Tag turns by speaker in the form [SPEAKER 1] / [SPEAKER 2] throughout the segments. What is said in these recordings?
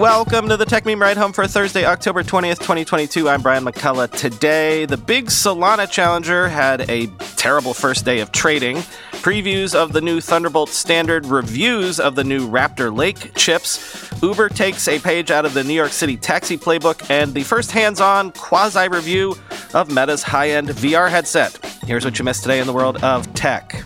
[SPEAKER 1] Welcome to the Techmeme Ride Home for Thursday, October 20th, 2022. I'm Brian McCullough. Today, the big Solana Challenger had a terrible first day of trading. Previews of the new Thunderbolt standard, reviews of the new Raptor Lake chips. Uber takes a page out of the New York City taxi playbook, and the first hands on quasi review of Meta's high end VR headset. Here's what you missed today in the world of tech.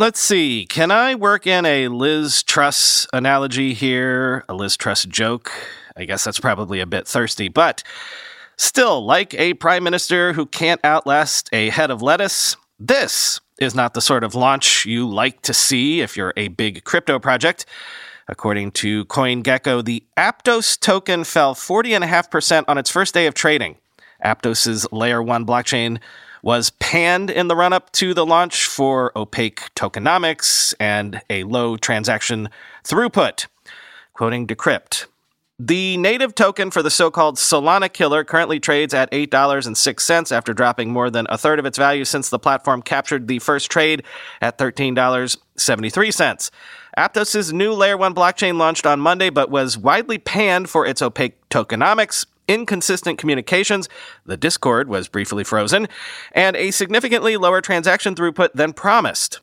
[SPEAKER 1] Let's see. Can I work in a Liz Truss analogy here? A Liz Truss joke? I guess that's probably a bit thirsty, but still, like a prime minister who can't outlast a head of lettuce, this is not the sort of launch you like to see if you're a big crypto project. According to CoinGecko, the Aptos token fell 40.5% on its first day of trading. Aptos's layer 1 blockchain was panned in the run up to the launch for opaque tokenomics and a low transaction throughput. Quoting Decrypt. The native token for the so called Solana killer currently trades at $8.06 after dropping more than a third of its value since the platform captured the first trade at $13.73. Aptos' new Layer 1 blockchain launched on Monday but was widely panned for its opaque tokenomics, inconsistent communications, the Discord was briefly frozen, and a significantly lower transaction throughput than promised.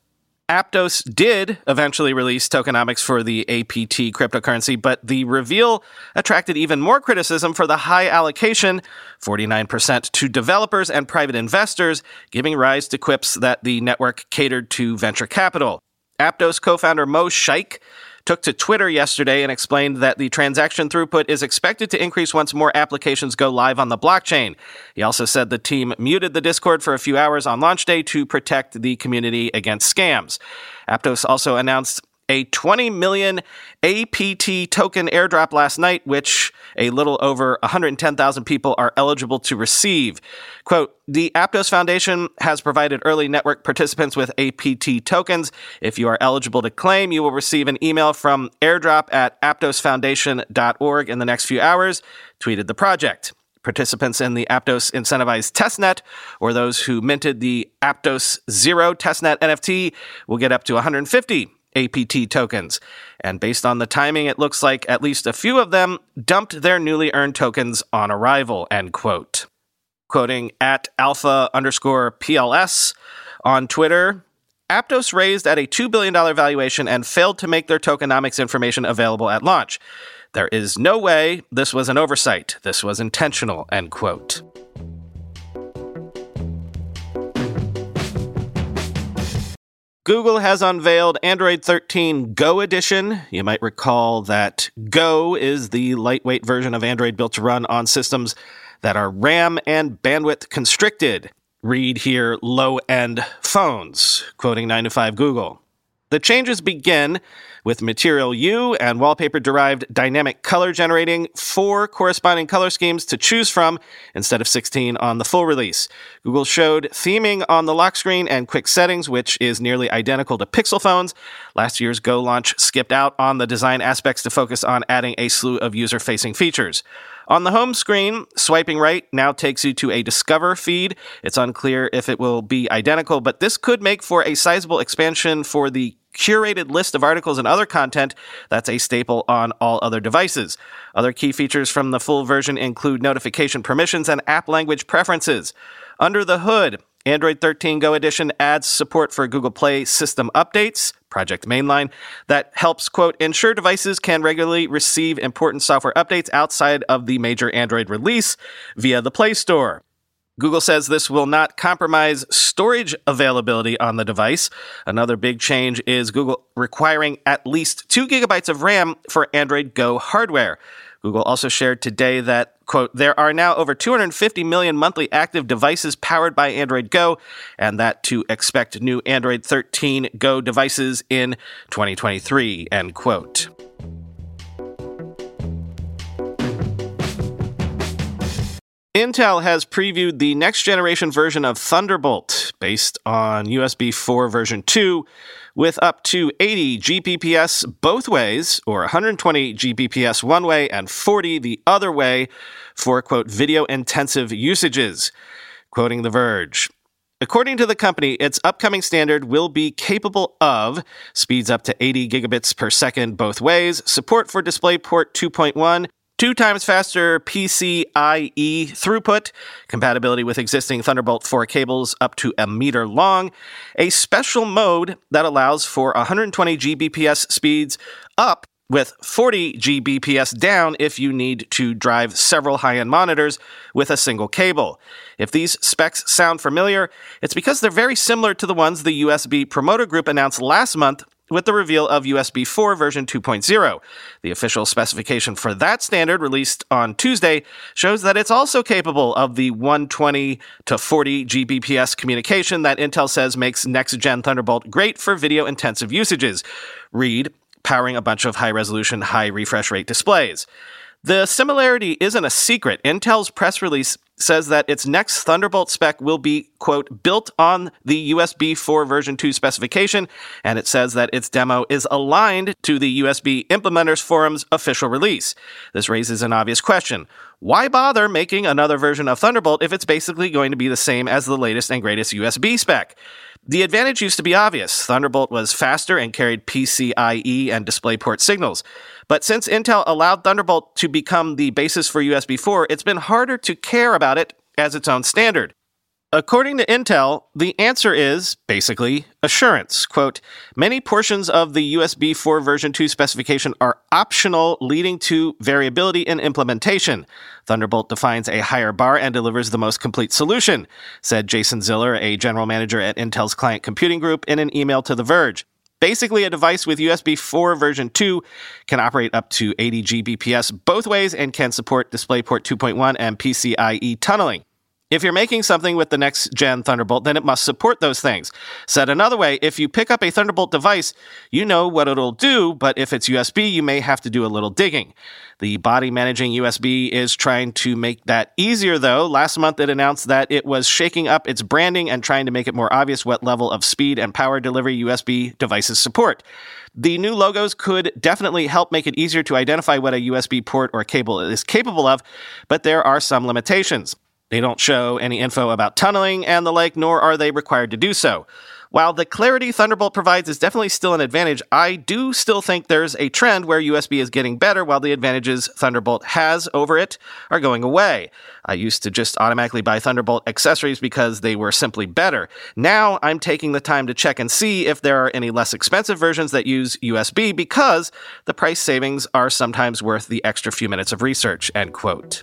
[SPEAKER 1] Aptos did eventually release tokenomics for the APT cryptocurrency, but the reveal attracted even more criticism for the high allocation, 49% to developers and private investors, giving rise to quips that the network catered to venture capital. Aptos co founder Mo Shaikh took to Twitter yesterday and explained that the transaction throughput is expected to increase once more applications go live on the blockchain. He also said the team muted the Discord for a few hours on launch day to protect the community against scams. Aptos also announced a 20 million APT token airdrop last night, which a little over 110,000 people are eligible to receive. Quote, the Aptos Foundation has provided early network participants with APT tokens. If you are eligible to claim, you will receive an email from airdrop at aptosfoundation.org in the next few hours, tweeted the project. Participants in the Aptos incentivized testnet or those who minted the Aptos Zero testnet NFT will get up to 150 APT tokens. And based on the timing, it looks like at least a few of them dumped their newly earned tokens on arrival, end quote. Quoting at alpha underscore PLS on Twitter, Aptos raised at a $2 billion valuation and failed to make their tokenomics information available at launch. There is no way this was an oversight. This was intentional, end quote. Google has unveiled Android 13 Go Edition. You might recall that Go is the lightweight version of Android built to run on systems that are RAM and bandwidth constricted. Read here low end phones, quoting 9 to 5 Google. The changes begin with Material You and wallpaper derived dynamic color generating, four corresponding color schemes to choose from instead of 16 on the full release. Google showed theming on the lock screen and quick settings, which is nearly identical to Pixel phones. Last year's Go launch skipped out on the design aspects to focus on adding a slew of user facing features. On the home screen, swiping right now takes you to a Discover feed. It's unclear if it will be identical, but this could make for a sizable expansion for the curated list of articles and other content that's a staple on all other devices. Other key features from the full version include notification permissions and app language preferences. Under the hood, Android 13 Go Edition adds support for Google Play system updates, Project Mainline, that helps, quote, ensure devices can regularly receive important software updates outside of the major Android release via the Play Store. Google says this will not compromise storage availability on the device. Another big change is Google requiring at least two gigabytes of RAM for Android Go hardware. Google also shared today that, quote, there are now over 250 million monthly active devices powered by Android Go, and that to expect new Android 13 Go devices in 2023, end quote. Intel has previewed the next generation version of Thunderbolt based on USB 4 version 2 with up to 80 Gbps both ways, or 120 Gbps one way and 40 the other way for, quote, video intensive usages. Quoting The Verge. According to the company, its upcoming standard will be capable of speeds up to 80 gigabits per second both ways, support for DisplayPort 2.1, two times faster PCIe throughput, compatibility with existing Thunderbolt 4 cables up to a meter long, a special mode that allows for 120 Gbps speeds up with 40 Gbps down if you need to drive several high end monitors with a single cable. If these specs sound familiar, it's because they're very similar to the ones the USB Promoter Group announced last month with the reveal of USB 4 version 2.0. The official specification for that standard, released on Tuesday, shows that it's also capable of the 120 to 40 Gbps communication that Intel says makes next gen Thunderbolt great for video intensive usages. Read, powering a bunch of high resolution, high refresh rate displays. The similarity isn't a secret. Intel's press release says that its next Thunderbolt spec will be, quote, built on the USB 4 version 2 specification, and it says that its demo is aligned to the USB Implementers Forum's official release. This raises an obvious question. Why bother making another version of Thunderbolt if it's basically going to be the same as the latest and greatest USB spec? The advantage used to be obvious. Thunderbolt was faster and carried PCIe and DisplayPort signals. But since Intel allowed Thunderbolt to become the basis for USB 4, it's been harder to care about it as its own standard. According to Intel, the answer is basically assurance. Quote, many portions of the USB 4 version 2 specification are optional, leading to variability in implementation. Thunderbolt defines a higher bar and delivers the most complete solution, said Jason Ziller, a general manager at Intel's Client Computing Group, in an email to The Verge. Basically, a device with USB 4 version 2 can operate up to 80 Gbps both ways and can support DisplayPort 2.1 and PCIe tunneling. If you're making something with the next gen Thunderbolt, then it must support those things. Said another way, if you pick up a Thunderbolt device, you know what it'll do, but if it's USB, you may have to do a little digging. The body managing USB is trying to make that easier, though. Last month, it announced that it was shaking up its branding and trying to make it more obvious what level of speed and power delivery USB devices support. The new logos could definitely help make it easier to identify what a USB port or cable is capable of, but there are some limitations. They don't show any info about tunneling and the like, nor are they required to do so. While the clarity Thunderbolt provides is definitely still an advantage, I do still think there's a trend where USB is getting better while the advantages Thunderbolt has over it are going away. I used to just automatically buy Thunderbolt accessories because they were simply better. Now I'm taking the time to check and see if there are any less expensive versions that use USB because the price savings are sometimes worth the extra few minutes of research. End quote.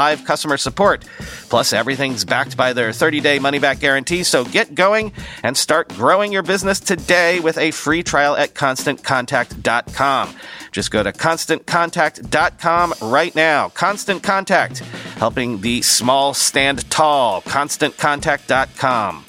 [SPEAKER 1] live customer support. Plus, everything's backed by their 30 day money back guarantee, so get going and start growing your business today with a free trial at constantcontact.com. Just go to constantcontact.com right now. Constant Contact, helping the small stand tall. ConstantContact.com.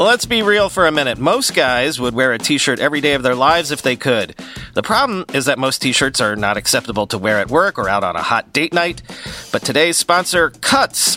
[SPEAKER 1] Let's be real for a minute. Most guys would wear a t shirt every day of their lives if they could. The problem is that most t shirts are not acceptable to wear at work or out on a hot date night. But today's sponsor, Cuts,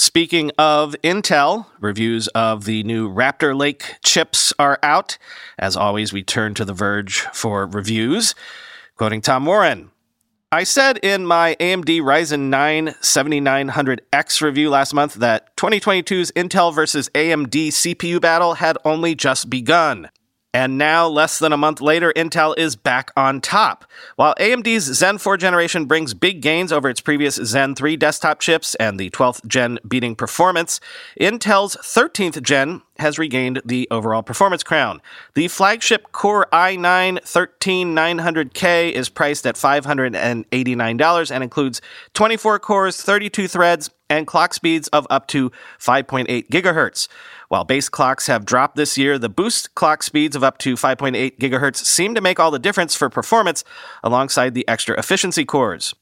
[SPEAKER 1] Speaking of Intel, reviews of the new Raptor Lake chips are out. As always, we turn to The Verge for reviews. Quoting Tom Warren, I said in my AMD Ryzen 9 7900X review last month that 2022's Intel versus AMD CPU battle had only just begun. And now, less than a month later, Intel is back on top. While AMD's Zen 4 generation brings big gains over its previous Zen 3 desktop chips and the 12th gen beating performance, Intel's 13th gen has regained the overall performance crown. The flagship Core i9 13900K is priced at $589 and includes 24 cores, 32 threads, and clock speeds of up to 5.8 gigahertz. While base clocks have dropped this year, the boost clock speeds of up to 5.8 gigahertz seem to make all the difference for performance alongside the extra efficiency cores.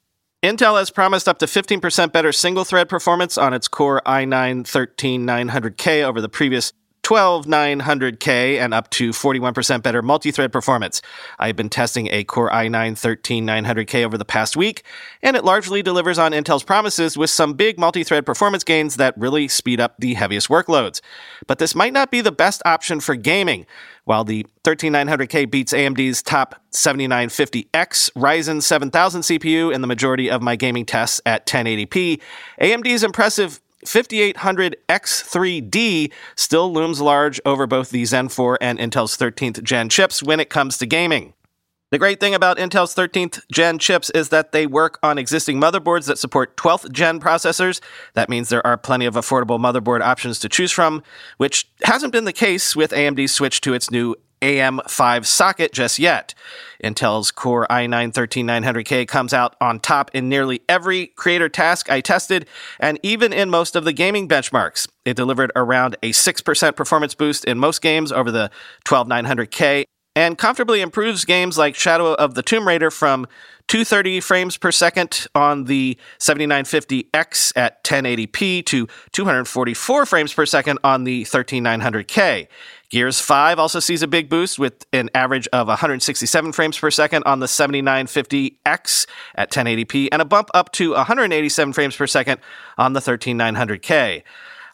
[SPEAKER 1] Intel has promised up to 15% better single thread performance on its Core i9 13900K over the previous 12900K and up to 41% better multi-thread performance. I've been testing a Core i9 13900K over the past week, and it largely delivers on Intel's promises with some big multi-thread performance gains that really speed up the heaviest workloads. But this might not be the best option for gaming. While the 13900K beats AMD's top 7950X Ryzen 7000 CPU in the majority of my gaming tests at 1080p, AMD's impressive 5800X3D still looms large over both the Zen 4 and Intel's 13th gen chips when it comes to gaming. The great thing about Intel's 13th gen chips is that they work on existing motherboards that support 12th gen processors. That means there are plenty of affordable motherboard options to choose from, which hasn't been the case with AMD's switch to its new AM5 socket just yet. Intel's Core i9 13900K comes out on top in nearly every creator task I tested, and even in most of the gaming benchmarks. It delivered around a 6% performance boost in most games over the 12900K, and comfortably improves games like Shadow of the Tomb Raider from 230 frames per second on the 7950X at 1080p to 244 frames per second on the 13900K. Gears 5 also sees a big boost with an average of 167 frames per second on the 7950X at 1080p and a bump up to 187 frames per second on the 13900K.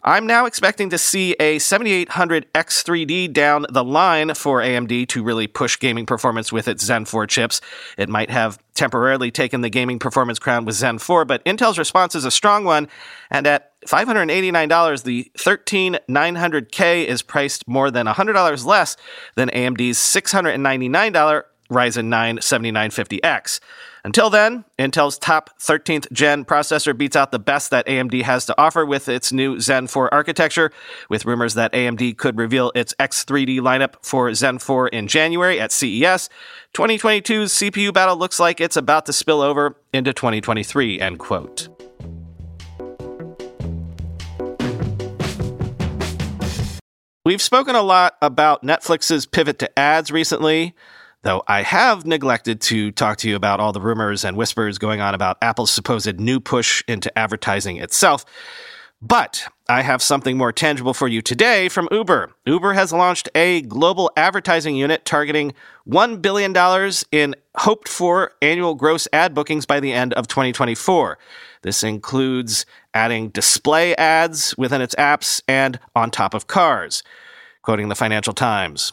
[SPEAKER 1] I'm now expecting to see a 7800X3D down the line for AMD to really push gaming performance with its Zen 4 chips. It might have temporarily taken the gaming performance crown with Zen 4, but Intel's response is a strong one, and at $589, the 13900K is priced more than $100 less than AMD's $699 Ryzen 9 7950X. Until then, Intel's top 13th gen processor beats out the best that AMD has to offer with its new Zen 4 architecture, with rumors that AMD could reveal its X3D lineup for Zen 4 in January at CES. 2022's CPU battle looks like it's about to spill over into 2023, end quote. We've spoken a lot about Netflix's pivot to ads recently. Though I have neglected to talk to you about all the rumors and whispers going on about Apple's supposed new push into advertising itself. But I have something more tangible for you today from Uber. Uber has launched a global advertising unit targeting $1 billion in hoped for annual gross ad bookings by the end of 2024. This includes adding display ads within its apps and on top of cars. Quoting the Financial Times.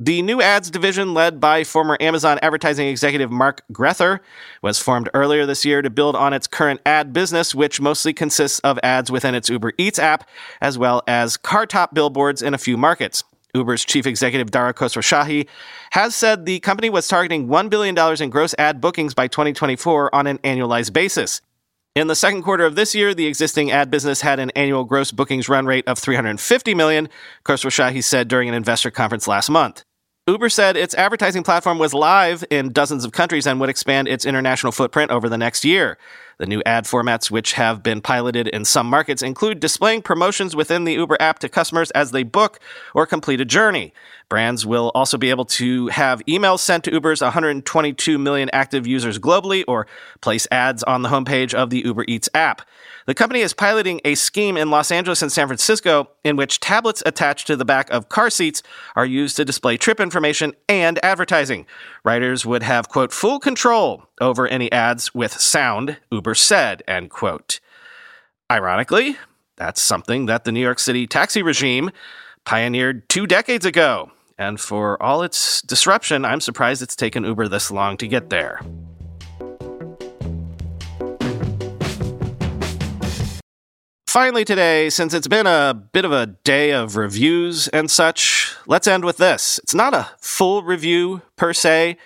[SPEAKER 1] The new ads division, led by former Amazon advertising executive Mark Grether, was formed earlier this year to build on its current ad business, which mostly consists of ads within its Uber Eats app, as well as car top billboards in a few markets. Uber's chief executive Dara Khosrowshahi has said the company was targeting $1 billion in gross ad bookings by 2024 on an annualized basis. In the second quarter of this year, the existing ad business had an annual gross bookings run rate of 350 million, Khosrowshahi said during an investor conference last month. Uber said its advertising platform was live in dozens of countries and would expand its international footprint over the next year. The new ad formats, which have been piloted in some markets, include displaying promotions within the Uber app to customers as they book or complete a journey. Brands will also be able to have emails sent to Uber's 122 million active users globally or place ads on the homepage of the Uber Eats app. The company is piloting a scheme in Los Angeles and San Francisco in which tablets attached to the back of car seats are used to display trip information and advertising. Riders would have, quote, full control over any ads with sound, Uber said, end quote. Ironically, that's something that the New York City taxi regime pioneered two decades ago. And for all its disruption, I'm surprised it's taken Uber this long to get there. Finally, today, since it's been a bit of a day of reviews and such, let's end with this. It's not a full review per se,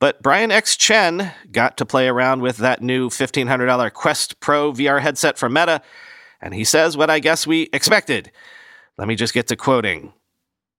[SPEAKER 1] but Brian X. Chen got to play around with that new $1,500 Quest Pro VR headset from Meta, and he says what I guess we expected. Let me just get to quoting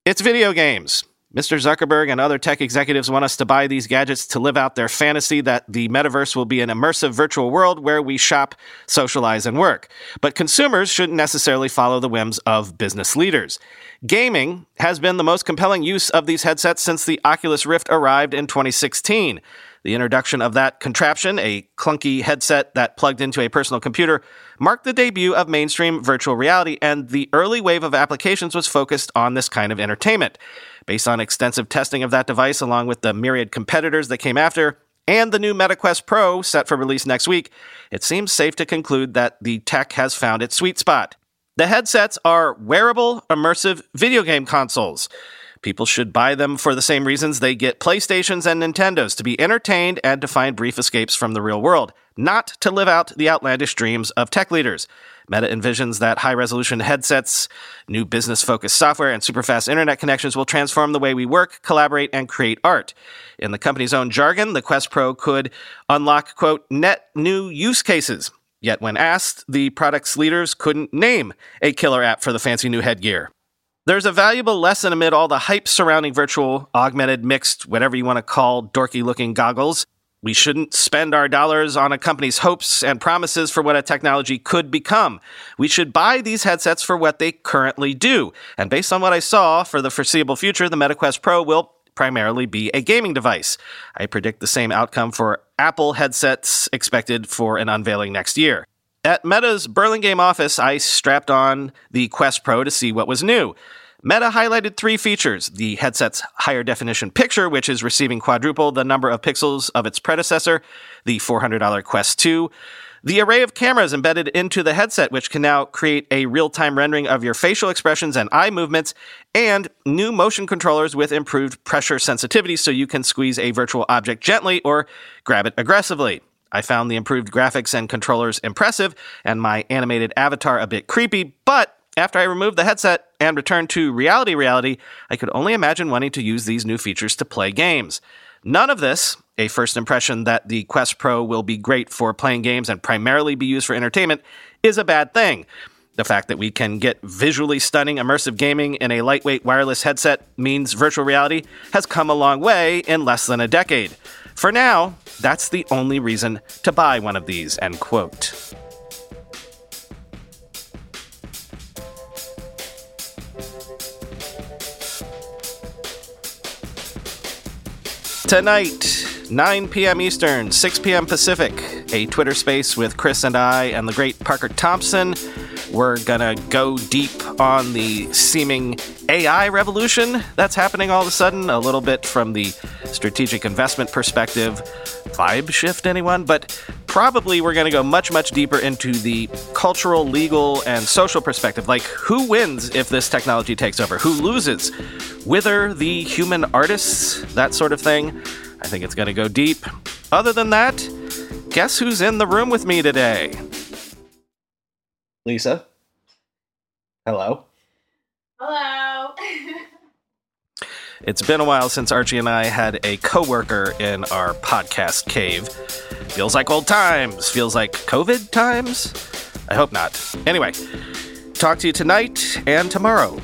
[SPEAKER 1] It's video games. Mr. Zuckerberg and other tech executives want us to buy these gadgets to live out their fantasy that the metaverse will be an immersive virtual world where we shop, socialize, and work. But consumers shouldn't necessarily follow the whims of business leaders. Gaming has been the most compelling use of these headsets since the Oculus Rift arrived in 2016. The introduction of that contraption, a clunky headset that plugged into a personal computer, marked the debut of mainstream virtual reality, and the early wave of applications was focused on this kind of entertainment. Based on extensive testing of that device, along with the myriad competitors that came after, and the new Meta Quest Pro set for release next week, it seems safe to conclude that the tech has found its sweet spot. The headsets are wearable, immersive video game consoles. People should buy them for the same reasons they get PlayStations and Nintendos to be entertained and to find brief escapes from the real world, not to live out the outlandish dreams of tech leaders. Meta envisions that high resolution headsets, new business focused software, and super fast internet connections will transform the way we work, collaborate, and create art. In the company's own jargon, the Quest Pro could unlock, quote, net new use cases. Yet when asked, the product's leaders couldn't name a killer app for the fancy new headgear. There's a valuable lesson amid all the hype surrounding virtual, augmented, mixed, whatever you want to call dorky looking goggles. We shouldn't spend our dollars on a company's hopes and promises for what a technology could become. We should buy these headsets for what they currently do. And based on what I saw, for the foreseeable future, the Meta Quest Pro will primarily be a gaming device. I predict the same outcome for Apple headsets expected for an unveiling next year. At Meta's Burlingame office, I strapped on the Quest Pro to see what was new. Meta highlighted three features the headset's higher definition picture, which is receiving quadruple the number of pixels of its predecessor, the $400 Quest 2, the array of cameras embedded into the headset, which can now create a real time rendering of your facial expressions and eye movements, and new motion controllers with improved pressure sensitivity so you can squeeze a virtual object gently or grab it aggressively. I found the improved graphics and controllers impressive, and my animated avatar a bit creepy, but after I removed the headset and returned to reality reality, I could only imagine wanting to use these new features to play games. None of this, a first impression that the Quest Pro will be great for playing games and primarily be used for entertainment, is a bad thing. The fact that we can get visually stunning immersive gaming in a lightweight wireless headset means virtual reality has come a long way in less than a decade. For now, that's the only reason to buy one of these, end quote. Tonight, 9 p.m. Eastern, 6 p.m. Pacific, a Twitter space with Chris and I and the great Parker Thompson. We're gonna go deep on the seeming AI revolution that's happening all of a sudden, a little bit from the strategic investment perspective. Vibe shift, anyone? But probably we're going to go much, much deeper into the cultural, legal, and social perspective. Like, who wins if this technology takes over? Who loses? Wither the human artists? That sort of thing. I think it's going to go deep. Other than that, guess who's in the room with me today? Lisa. Hello.
[SPEAKER 2] Hello.
[SPEAKER 1] It's been a while since Archie and I had a coworker in our podcast cave. Feels like old times. Feels like COVID times. I hope not. Anyway, talk to you tonight and tomorrow.